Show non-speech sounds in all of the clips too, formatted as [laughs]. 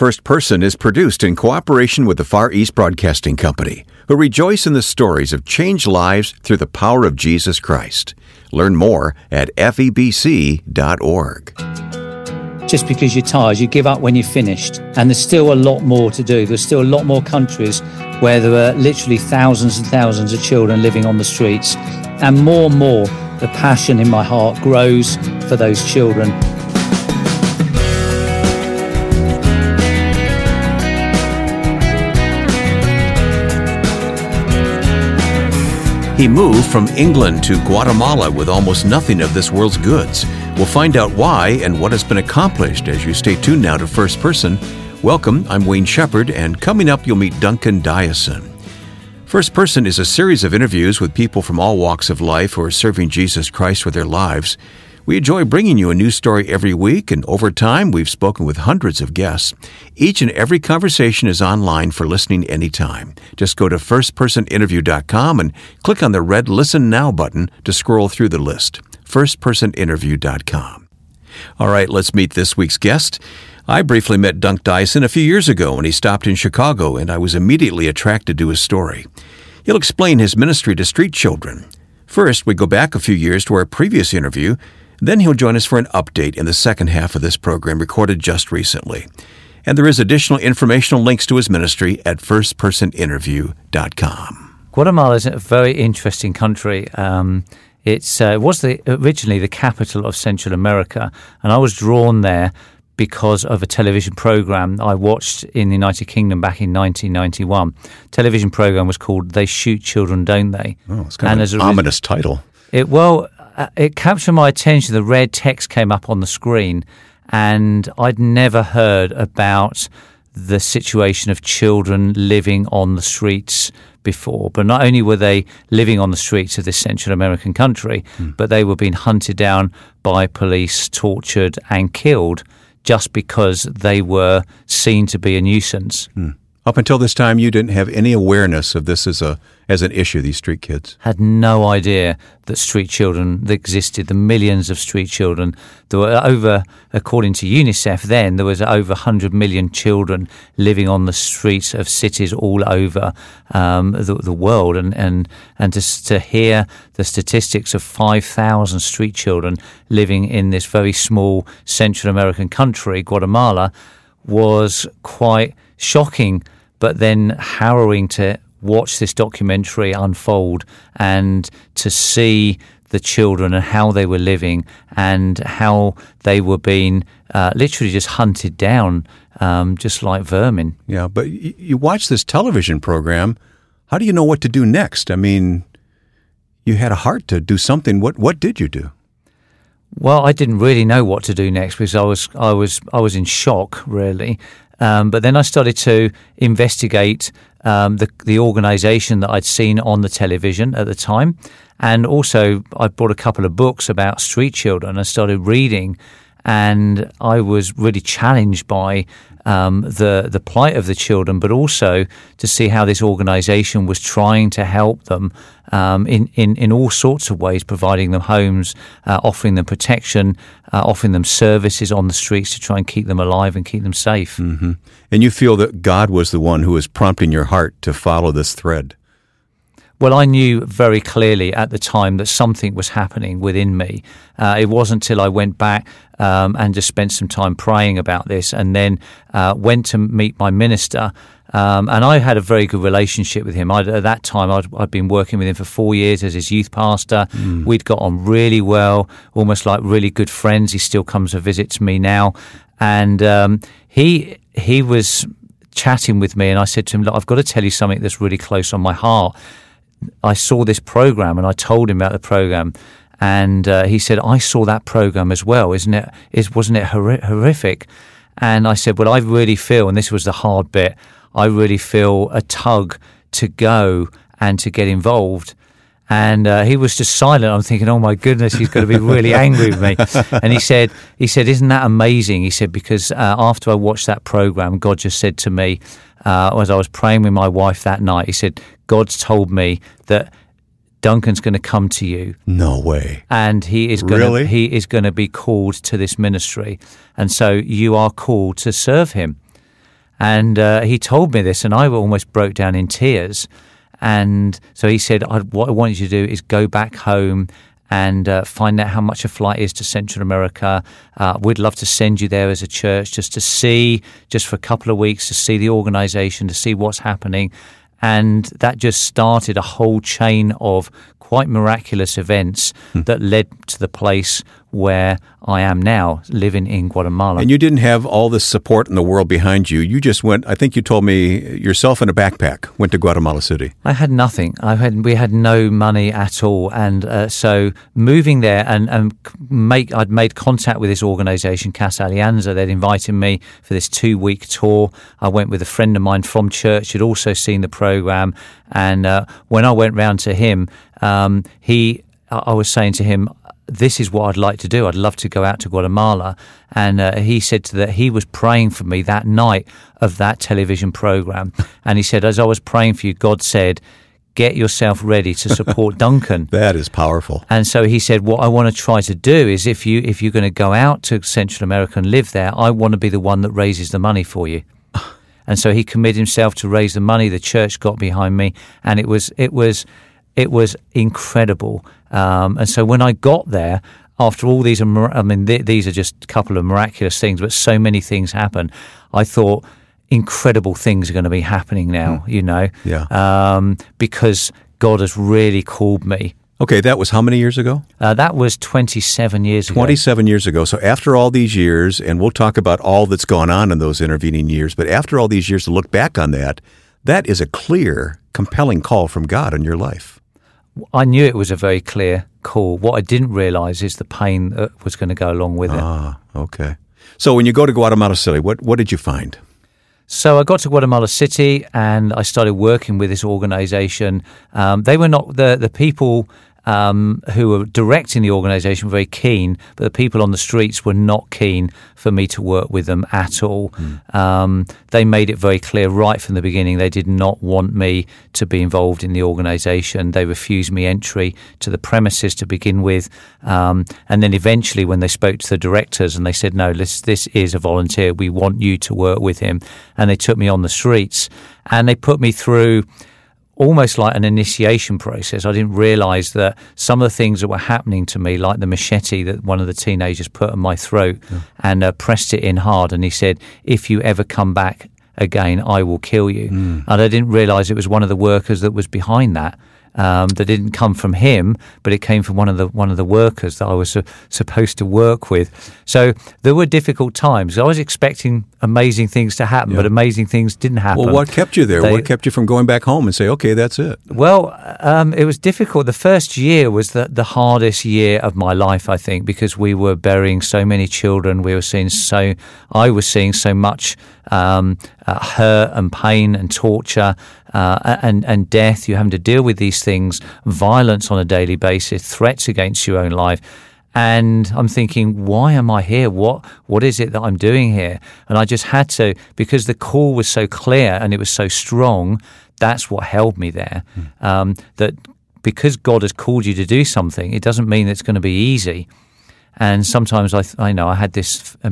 First Person is produced in cooperation with the Far East Broadcasting Company, who rejoice in the stories of changed lives through the power of Jesus Christ. Learn more at febc.org. Just because you're tired, you give up when you're finished. And there's still a lot more to do. There's still a lot more countries where there are literally thousands and thousands of children living on the streets. And more and more, the passion in my heart grows for those children. He moved from England to Guatemala with almost nothing of this world's goods. We'll find out why and what has been accomplished as you stay tuned now to First Person. Welcome, I'm Wayne Shepherd, and coming up, you'll meet Duncan Dyason. First Person is a series of interviews with people from all walks of life who are serving Jesus Christ with their lives. We enjoy bringing you a new story every week, and over time, we've spoken with hundreds of guests. Each and every conversation is online for listening anytime. Just go to firstpersoninterview.com and click on the red Listen Now button to scroll through the list. firstpersoninterview.com. All right, let's meet this week's guest. I briefly met Dunc Dyason a few years ago when he stopped in Chicago, and I was immediately attracted to his story. He'll explain his ministry to street children. First, we go back a few years to our previous interview then he'll join us for an update in the second half of this program recorded just recently. And there is additional informational links to his ministry at firstpersoninterview.com. Guatemala is a very interesting country. Um, it's, uh, it was the, originally the capital of Central America, and I was drawn there because of a television program I watched in the United Kingdom back in 1991. Television program was called "They Shoot Children, Don't They?" Oh, it's kind and of an ominous title. It well, uh, it captured my attention. The red text came up on the screen, and I'd never heard about the situation of children living on the streets before. But not only were they living on the streets of this Central American country, mm. but they were being hunted down by police, tortured, and killed just because they were seen to be a nuisance. Mm. Up until this time, you didn't have any awareness of this as a as an issue. These street kids had no idea that street children existed. The millions of street children. There were over, according to UNICEF, then there was over 100 million children living on the streets of cities all over um, the, the, world. And and and to, to hear the statistics of 5,000 street children living in this very small Central American country, Guatemala, was quite shocking, but then harrowing to watch this documentary unfold and to see the children and how they were living and how they were being uh, literally just hunted down, um, just like vermin. Yeah, but you watch this television program. How do you know what to do next? I mean, you had a heart to do something. What what did you do? Well, I didn't really know what to do next because I was I was I was in shock really, um, but then I started to investigate um, the the organisation that I'd seen on the television at the time, and also I bought a couple of books about street children. I started reading, and I was really challenged by um, the the plight of the children, but also to see how this organisation was trying to help them um, in, in in all sorts of ways, providing them homes, uh, offering them protection, uh, offering them services on the streets to try and keep them alive and keep them safe. Mm-hmm. And you feel that God was the one who was prompting your heart to follow this thread. Well, I knew very clearly at the time that something was happening within me. Uh, it wasn't until I went back um, and just spent some time praying about this and then uh, went to meet my minister. Um, and I had a very good relationship with him. I'd, at that time, i had been working with him for four years as his youth pastor. Mm. We'd got on really well, almost like really good friends. He still comes to visit me now. And um, he he was chatting with me, and I said to him, Look, I've got to tell you something that's really close on my heart. I saw this program and I told him about the program, and uh, he said, "I saw that program as well. Isn't it? Is wasn't it horrific?" And I said, "Well, I really feel, and this was the hard bit. I really feel a tug to go and to get involved." And uh, he was just silent. I'm thinking, "Oh my goodness, he's going to be really angry with me." [laughs] And he said, "He said, isn't that amazing?" He said, "Because uh, after I watched that program, God just said to me." uh, as I was praying with my wife that night, he said, God's told me that Duncan's going to come to you. No way. And he is going really? to, he is going to be called to this ministry. And so you are called to serve him. And uh, he told me this, and I almost broke down in tears. And so he said, I, What I want you to do is go back home and uh, find out how much a flight is to Central America. Uh, we'd love to send you there as a church just to see, just for a couple of weeks, to see the organization, to see what's happening. And that just started a whole chain of quite miraculous events hmm. that led to the place where I am now, living in Guatemala. And you didn't have all the support in the world behind you. You just went. I think you told me yourself in a backpack went to Guatemala City. I had nothing. I had we had no money at all, and uh, so moving there and, and make I'd made contact with this organisation Casa Alianza. They'd invited me for this two week tour. I went with a friend of mine from church who'd also seen the program, and uh, when I went round to him, um, he I was saying to him, this is what I'd like to do. I'd love to go out to Guatemala. And uh, he said that he was praying for me that night of that television program. [laughs] And he said, as I was praying for you, God said, get yourself ready to support [laughs] Duncan. that is powerful. And so he said, what I want to try to do is if you if you're going to go out to Central America and live there, I want to be the one that raises the money for you. [laughs] and so he committed himself to raise the money. The church got behind me, and it was it was it was incredible. Um, and so when I got there, after all these, I mean, th- these are just a couple of miraculous things, but so many things happen. I thought incredible things are going to be happening now, mm. you know, yeah, um, because God has really called me. Okay, that was how many years ago? Uh, that was 27 years 27 ago. 27 years ago. So after all these years, and we'll talk about all that's gone on in those intervening years, but after all these years to look back on that, that is a clear, compelling call from God in your life. I knew it was a very clear call. What I didn't realize is the pain that was going to go along with it. Ah, okay. So when you go to Guatemala City, what, what did you find? So I got to Guatemala City and I started working with this organization. Um, they were not the the people um, who were directing the organisation were very keen, but the people on the streets were not keen for me to work with them at all. Mm. Um, they made it very clear right from the beginning they did not want me to be involved in the organisation. They refused me entry to the premises to begin with, um, and then eventually, when they spoke to the directors and they said, "No, this this is a volunteer. We want you to work with him," and they took me on the streets and they put me through almost like an initiation process. I didn't realize that some of the things that were happening to me, like the machete that one of the teenagers put on my throat yeah. and uh, pressed it in hard, and he said, "If you ever come back again, I will kill you." Mm. And I didn't realize it was one of the workers that was behind that um, that didn't come from him, but it came from one of the one of the workers that I was su- supposed to work with. So there were difficult times. I was expecting amazing things to happen, yeah. but amazing things didn't happen. Well, what kept you there? They, what kept you from going back home and say, "Okay, that's it"? Well, um, it was difficult. The first year was the, the hardest year of my life, I think, because we were burying so many children. We were seeing so. I was seeing so much um, uh, hurt and pain and torture uh, and and death. You're having to deal with these things, violence on a daily basis, threats against your own life. And I'm thinking, why am I here? What what is it that I'm doing here? And I just had to because the call was so clear and it was so strong. That's what held me there. Mm. Um, that because God has called you to do something, it doesn't mean it's going to be easy. And sometimes I, I know I had this uh,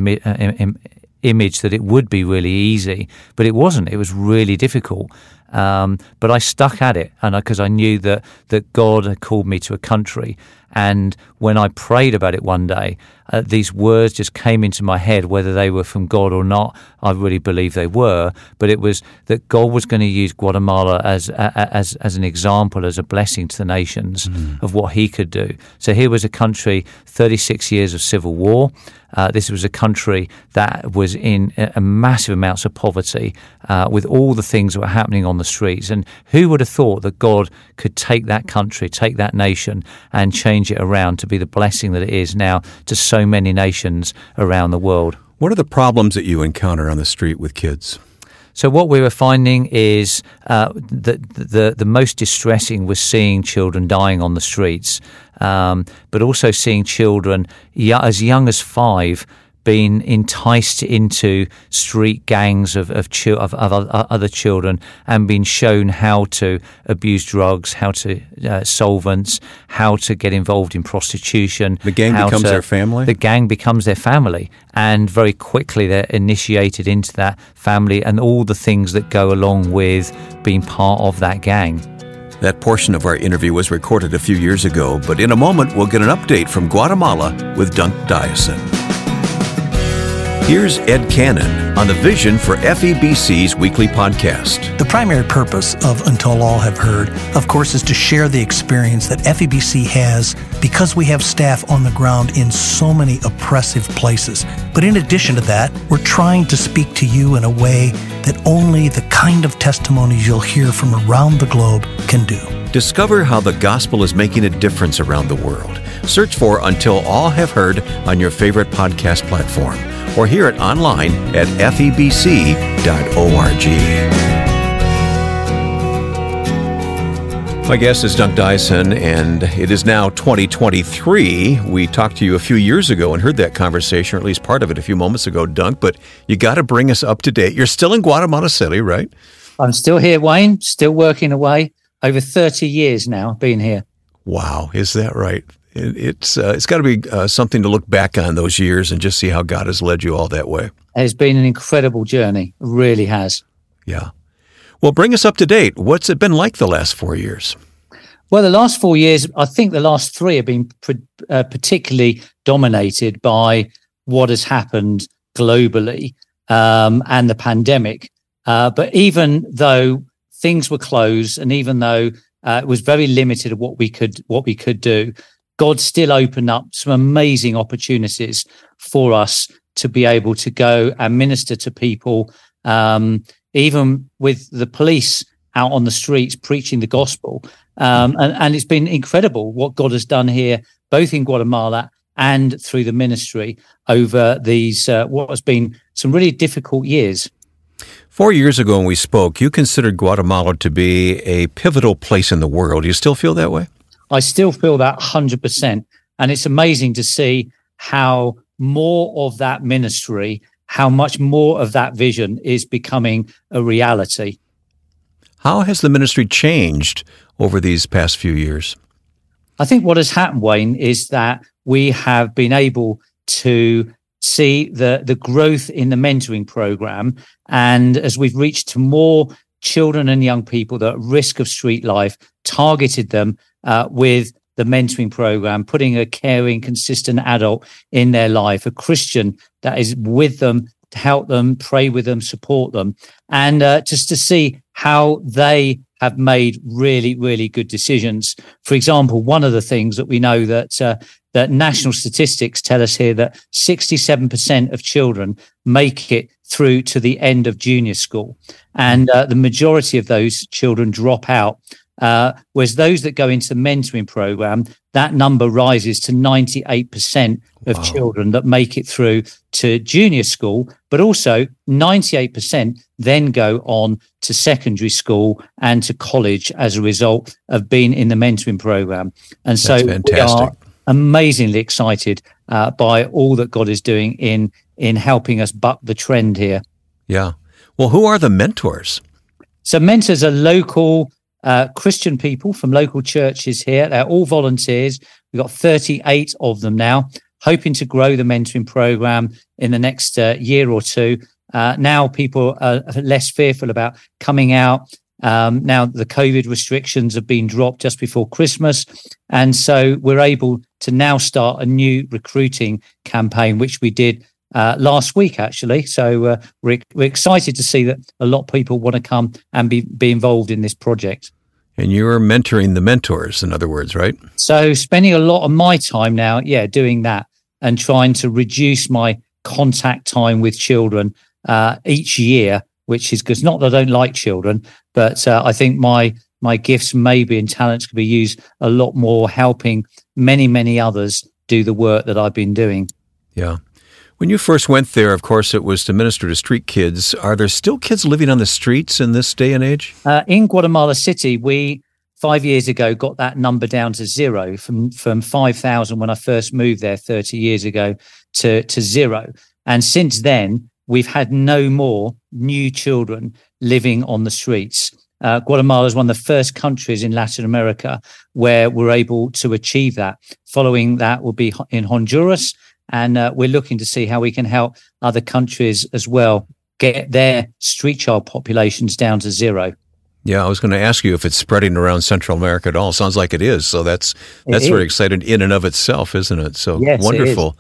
image that it would be really easy, but it wasn't. It was really difficult. Um, but I stuck at it, and because I, I, knew that that God had called me to a country. And when I prayed about it one day, uh, these words just came into my head, whether they were from God or not. I really believe they were, but it was that God was going to use Guatemala as as as an example, as a blessing to the nations mm. of what He could do. So here was a country, 36 years of civil war. Uh, this was a country that was in a, a massive amounts of poverty, uh, with all the things that were happening on the streets. And who would have thought that God could take that country, take that nation, and change it around to be the blessing that it is now to so many nations around the world? What are the problems that you encounter on the street with kids? So what we were finding is uh, that the the most distressing was seeing children dying on the streets, um, but also seeing children as young as five been enticed into street gangs of of, chi- of, of other children and been shown how to abuse drugs, how to uh, solvents, how to get involved in prostitution. The gang becomes to, their family. The gang becomes their family, and very quickly they're initiated into that family and all the things that go along with being part of that gang. That portion of our interview was recorded a few years ago, but in a moment we'll get an update from Guatemala with Dunc Dyason. Here's Ed Cannon on the vision for FEBC's weekly podcast. The primary purpose of Until All Have Heard, of course, is to share the experience that FEBC has because we have staff on the ground in so many oppressive places. But in addition to that, we're trying to speak to you in a way that only the kind of testimonies you'll hear from around the globe can do. Discover how the gospel is making a difference around the world. Search for Until All Have Heard on your favorite podcast platform or hear it online at febc.org. My guest is Dunc Dyason, and it is now 2023. We talked to you a few years ago and heard that conversation, or at least part of it a few moments ago, Dunc, but you got to bring us up to date. You're still in Guatemala City, right? I'm still here, Wayne, still working away. Over 30 years now, being here. Wow, is that right? It's uh, it's got to be uh, something to look back on those years and just see how God has led you all that way. It's been an incredible journey, it really has. Yeah. Well, bring us up to date. What's it been like the last four years? Well, the last four years, I think the last three have been uh, particularly dominated by what has happened globally um, and the pandemic. Uh, but even though things were closed, and even though uh, it was very limited of what we could what we could do, God still opened up some amazing opportunities for us to be able to go and minister to people, um, even with the police out on the streets preaching the gospel. Um, and, and it's been incredible what God has done here, both in Guatemala and through the ministry over these, uh, what has been some really difficult years. Four years ago, when we spoke, you considered Guatemala to be a pivotal place in the world. Do you still feel that way? I still feel that 100%. And it's amazing to see how more of that ministry, how much more of that vision is becoming a reality. How has the ministry changed over these past few years? I think what has happened, Wayne, is that we have been able to see the, the growth in the mentoring program. And as we've reached to more children and young people that are at risk of street life, targeted them uh, with the mentoring program, putting a caring, consistent adult in their life, a Christian that is with them to help them, pray with them, support them, and uh, just to see how they have made really, really good decisions. For example, one of the things that we know that uh, that national statistics tell us here that 67% of children make it through to the end of junior school, and uh, the majority of those children drop out uh, whereas those that go into the mentoring program, that number rises to 98% of wow. children that make it through to junior school, but also 98% then go on to secondary school and to college as a result of being in the mentoring program. And so we are amazingly excited uh, by all that God is doing in in helping us buck the trend here. Yeah. Well, who are the mentors? So mentors are local uh, Christian people from local churches here. They're all volunteers. We've got 38 of them now, hoping to grow the mentoring program in the next uh, year or two. Uh, now people are less fearful about coming out. Um, now the COVID restrictions have been dropped just before Christmas. And so we're able to now start a new recruiting campaign, which we did uh, last week, actually. So uh, we're, we're excited to see that a lot of people want to come and be, be involved in this project. And you're mentoring the mentors, in other words, right? So spending a lot of my time now, yeah, doing that and trying to reduce my contact time with children uh, each year, which is because not that I don't like children, but uh, I think my my gifts maybe and talents could be used a lot more helping many many others do the work that I've been doing. Yeah. When you first went there, of course, it was to minister to street kids. Are there still kids living on the streets in this day and age? Uh, in Guatemala City, we five years ago got that number down to zero from from five thousand when I first moved there thirty years ago to to zero. And since then, we've had no more new children living on the streets. Uh, Guatemala is one of the first countries in Latin America where we're able to achieve that. Following that will be in Honduras, and uh, we're looking to see how we can help other countries as well get their street child populations down to zero. Yeah, I was going to ask you if it's spreading around Central America at all. Sounds like it is. So that's that's very exciting in and of itself, isn't it? So yes, wonderful.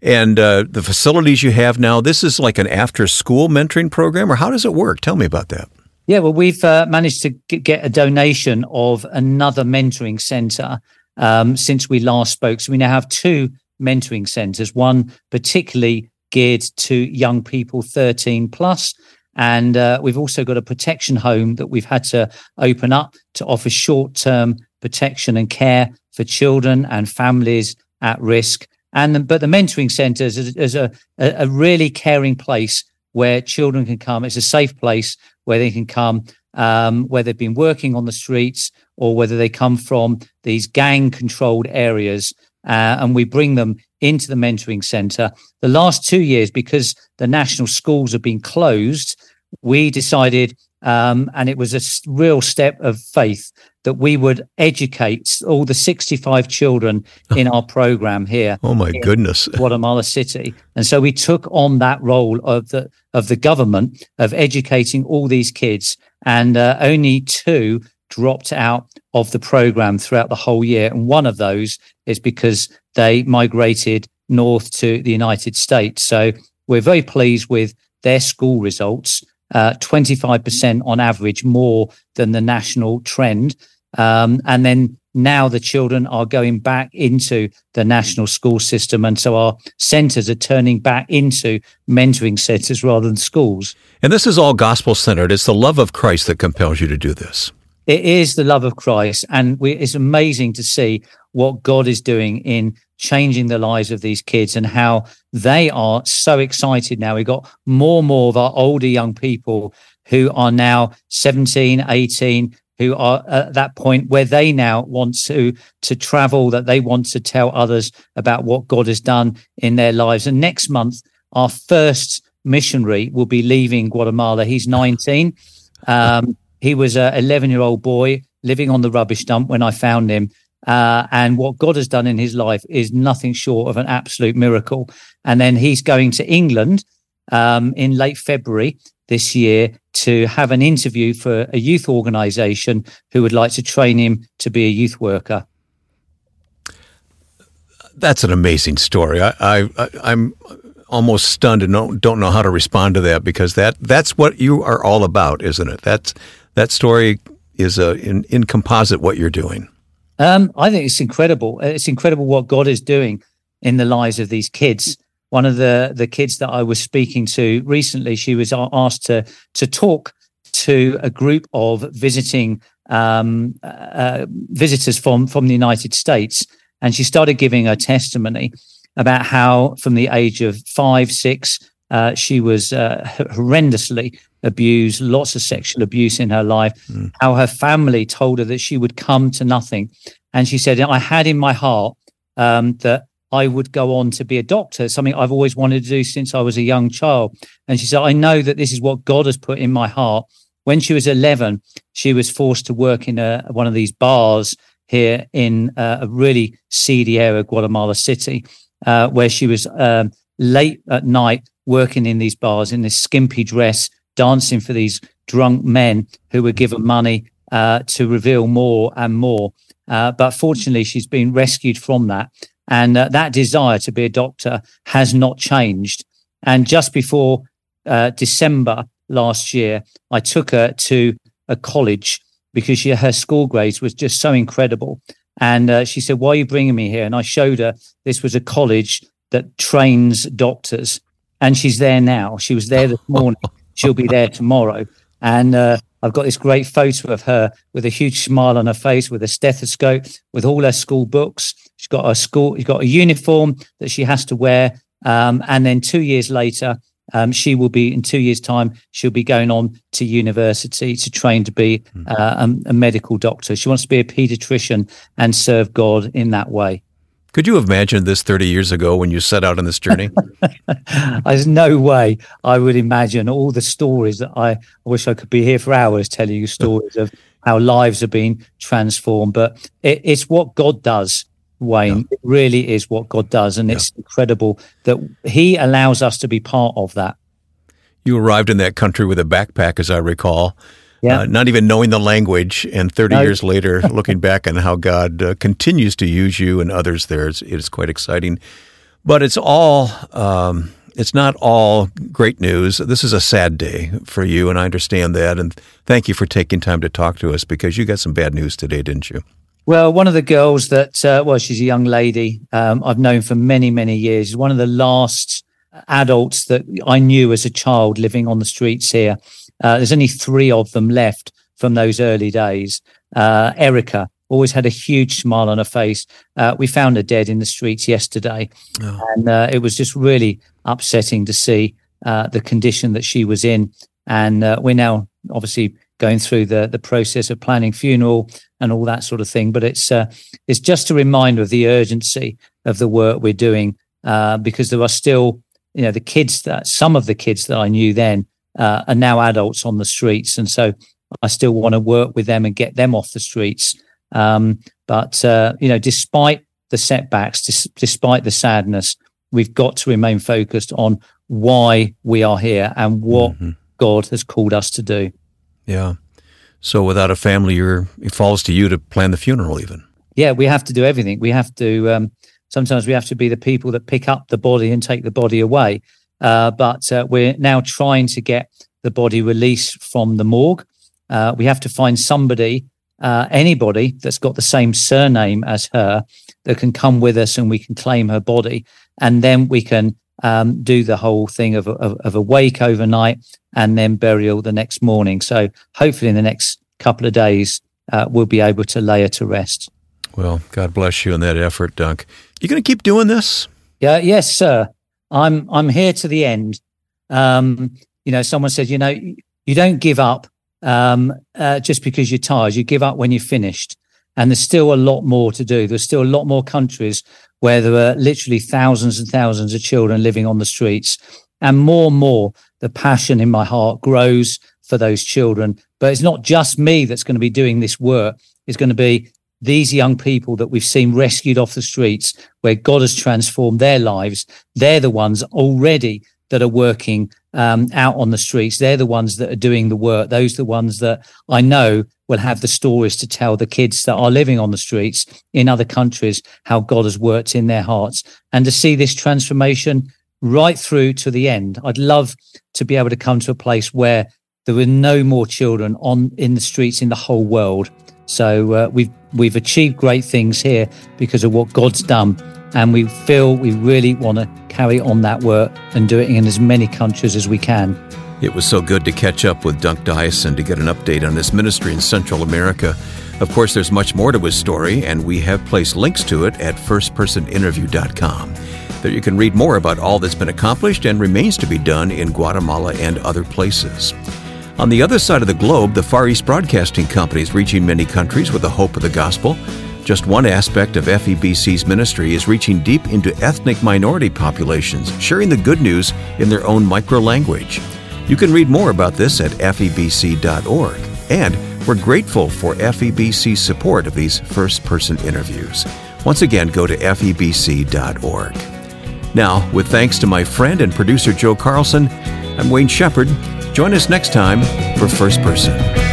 And uh, the facilities you have now, this is like an after-school mentoring program, or how does it work? Tell me about that. Yeah, well, we've uh, managed to get a donation of another mentoring centre um, since we last spoke. So we now have two mentoring centres, one particularly geared to young people 13 plus, and uh, we've also got a protection home that we've had to open up to offer short term protection and care for children and families at risk. And but the mentoring centres is, is a, a really caring place where children can come. It's a safe place where they can come, um, where they've been working on the streets or whether they come from these gang controlled areas. Uh, and we bring them into the mentoring centre. The last two years, because the national schools have been closed, we decided, um, and it was a real step of faith, that we would educate all the 65 children [laughs] in our program here. Oh my goodness. [laughs] Guatemala City. And so we took on that role of the of the government of educating all these kids and uh, only two dropped out of the program throughout the whole year and one of those is because they migrated north to the United States. So we're very pleased with their school results uh, 25% on average more than the national trend. Um, and then now the children are going back into the national school system. And so our centres are turning back into mentoring centres rather than schools. And this is all gospel centered. It's the love of Christ that compels you to do this. It is the love of Christ. And we, it's amazing to see what God is doing in changing the lives of these kids and how they are so excited now. We've got more and more of our older young people who are now 17, 18, who are at that point where they now want to to travel that they want to tell others about what God has done in their lives and next month our first missionary will be leaving Guatemala he's 19 um, he was a 11 year old boy living on the rubbish dump when I found him uh, and what God has done in his life is nothing short of an absolute miracle. And then he's going to England um, in late February this year to have an interview for a youth organization who would like to train him to be a youth worker. That's an amazing story. I, I'm almost stunned and don't, don't know how to respond to that because that that's what you are all about, isn't it? That's that story is a, in, in composite what you're doing. Um, I think it's incredible. It's incredible what God is doing in the lives of these kids. One of the the kids that I was speaking to recently, she was asked to to talk to a group of visiting um, uh, visitors from from the United States, and she started giving her testimony about how, from the age of five, six, uh, she was uh, horrendously abused, lots of sexual abuse in her life, mm. how her family told her that she would come to nothing. And she said, I had in my heart um, that I would go on to be a doctor, something I've always wanted to do since I was a young child. And she said, I know that this is what God has put in my heart. When she was 11, she was forced to work in a, one of these bars here in uh, a really seedy area, of Guatemala City, uh, where she was um, late at night working in these bars in this skimpy dress, dancing for these drunk men who were given money uh, to reveal more and more. Uh, but fortunately, she's been rescued from that. And uh, that desire to be a doctor has not changed. And just before uh, December last year, I took her to a college because she, her school grades was just so incredible. And uh, she said, Why are you bringing me here? And I showed her this was a college that trains doctors. And she's there now. She was there this morning. [laughs] She'll be there tomorrow. And uh, I've got this great photo of her with a huge smile on her face, with a stethoscope, with all her school books. She's got a school, she's got a uniform that she has to wear. Um, and then two years later, um, she will be in two years' time. She'll be going on to university to train to be hmm. uh, a, a medical doctor. She wants to be a pediatrician and serve God in that way. Could you have imagined this 30 years ago when you set out on this journey? [laughs] There's no way I would imagine all the stories that I, I wish I could be here for hours telling you stories of how lives have been transformed. But it, it's what God does, Wayne. Yeah. It really is what God does. And yeah. it's incredible that He allows us to be part of that. You arrived in that country with a backpack, as I recall yeah. Uh, not even knowing the language. And 30 no. years later, [laughs] looking back on how God uh, continues to use you and others there, it's, it's quite exciting. But it's all, um, it's not all great news. This is a sad day for you, and I understand that. And thank you for taking time to talk to us because you got some bad news today, didn't you? Well, one of the girls that, uh, well, she's a young lady um, I've known for many, many years. One of the last adults that I knew as a child living on the streets here. Uh, there's only three of them left from those early days. Uh, Erica always had a huge smile on her face. Uh, we found her dead in the streets yesterday, oh. and uh, it was just really upsetting to see uh, the condition that she was in. And uh, we're now obviously going through the the process of planning funeral and all that sort of thing. But it's it's just a reminder of the urgency of the work we're doing because there are still you know the kids that some of the kids that I knew then uh, are now adults on the streets, and so I still want to work with them and get them off the streets. Um, but uh, you know, despite the setbacks, dis- despite the sadness, we've got to remain focused on why we are here and what mm-hmm. God has called us to do. Yeah. So without a family, you're, it falls to you to plan the funeral, even. Yeah, we have to do everything. We have to. Um, sometimes we have to be the people that pick up the body and take the body away. Uh, but uh, we're now trying to get the body released from the morgue. Uh, we have to find somebody, uh, anybody that's got the same surname as her that can come with us and we can claim her body. And then we can um, do the whole thing of, of, of a wake overnight and then burial the next morning. So hopefully in the next couple of days, uh, we'll be able to lay her to rest. Well, God bless you in that effort, Dunc. You going to keep doing this? Yeah, yes, sir. I'm I'm here to the end. Um, you know, someone said, you know, you don't give up um, uh, just because you're tired. You give up when you're finished. And there's still a lot more to do. There's still a lot more countries where there are literally thousands and thousands of children living on the streets. And more and more, the passion in my heart grows for those children. But it's not just me that's going to be doing this work. It's going to be these young people that we've seen rescued off the streets, where God has transformed their lives, they're the ones already that are working um, out on the streets. They're the ones that are doing the work. Those are the ones that I know will have the stories to tell the kids that are living on the streets in other countries, how God has worked in their hearts and to see this transformation right through to the end. I'd love to be able to come to a place where there were no more children on in the streets in the whole world so uh, we've we've achieved great things here because of what God's done, and we feel we really want to carry on that work and do it in as many countries as we can. It was so good to catch up with Dunc Dyason to get an update on his ministry in Central America. Of course, there's much more to his story, and we have placed links to it at firstpersoninterview.com. There you can read more about all that's been accomplished and remains to be done in Guatemala and other places. On the other side of the globe, the Far East Broadcasting Company is reaching many countries with the hope of the gospel. Just one aspect of FEBC's ministry is reaching deep into ethnic minority populations, sharing the good news in their own micro language. You can read more about this at febc.org. And we're grateful for FEBC's support of these first person interviews. Once again, go to febc.org. Now, with thanks to my friend and producer Joe Carlson, I'm Wayne Shepherd. Join us next time for First Person.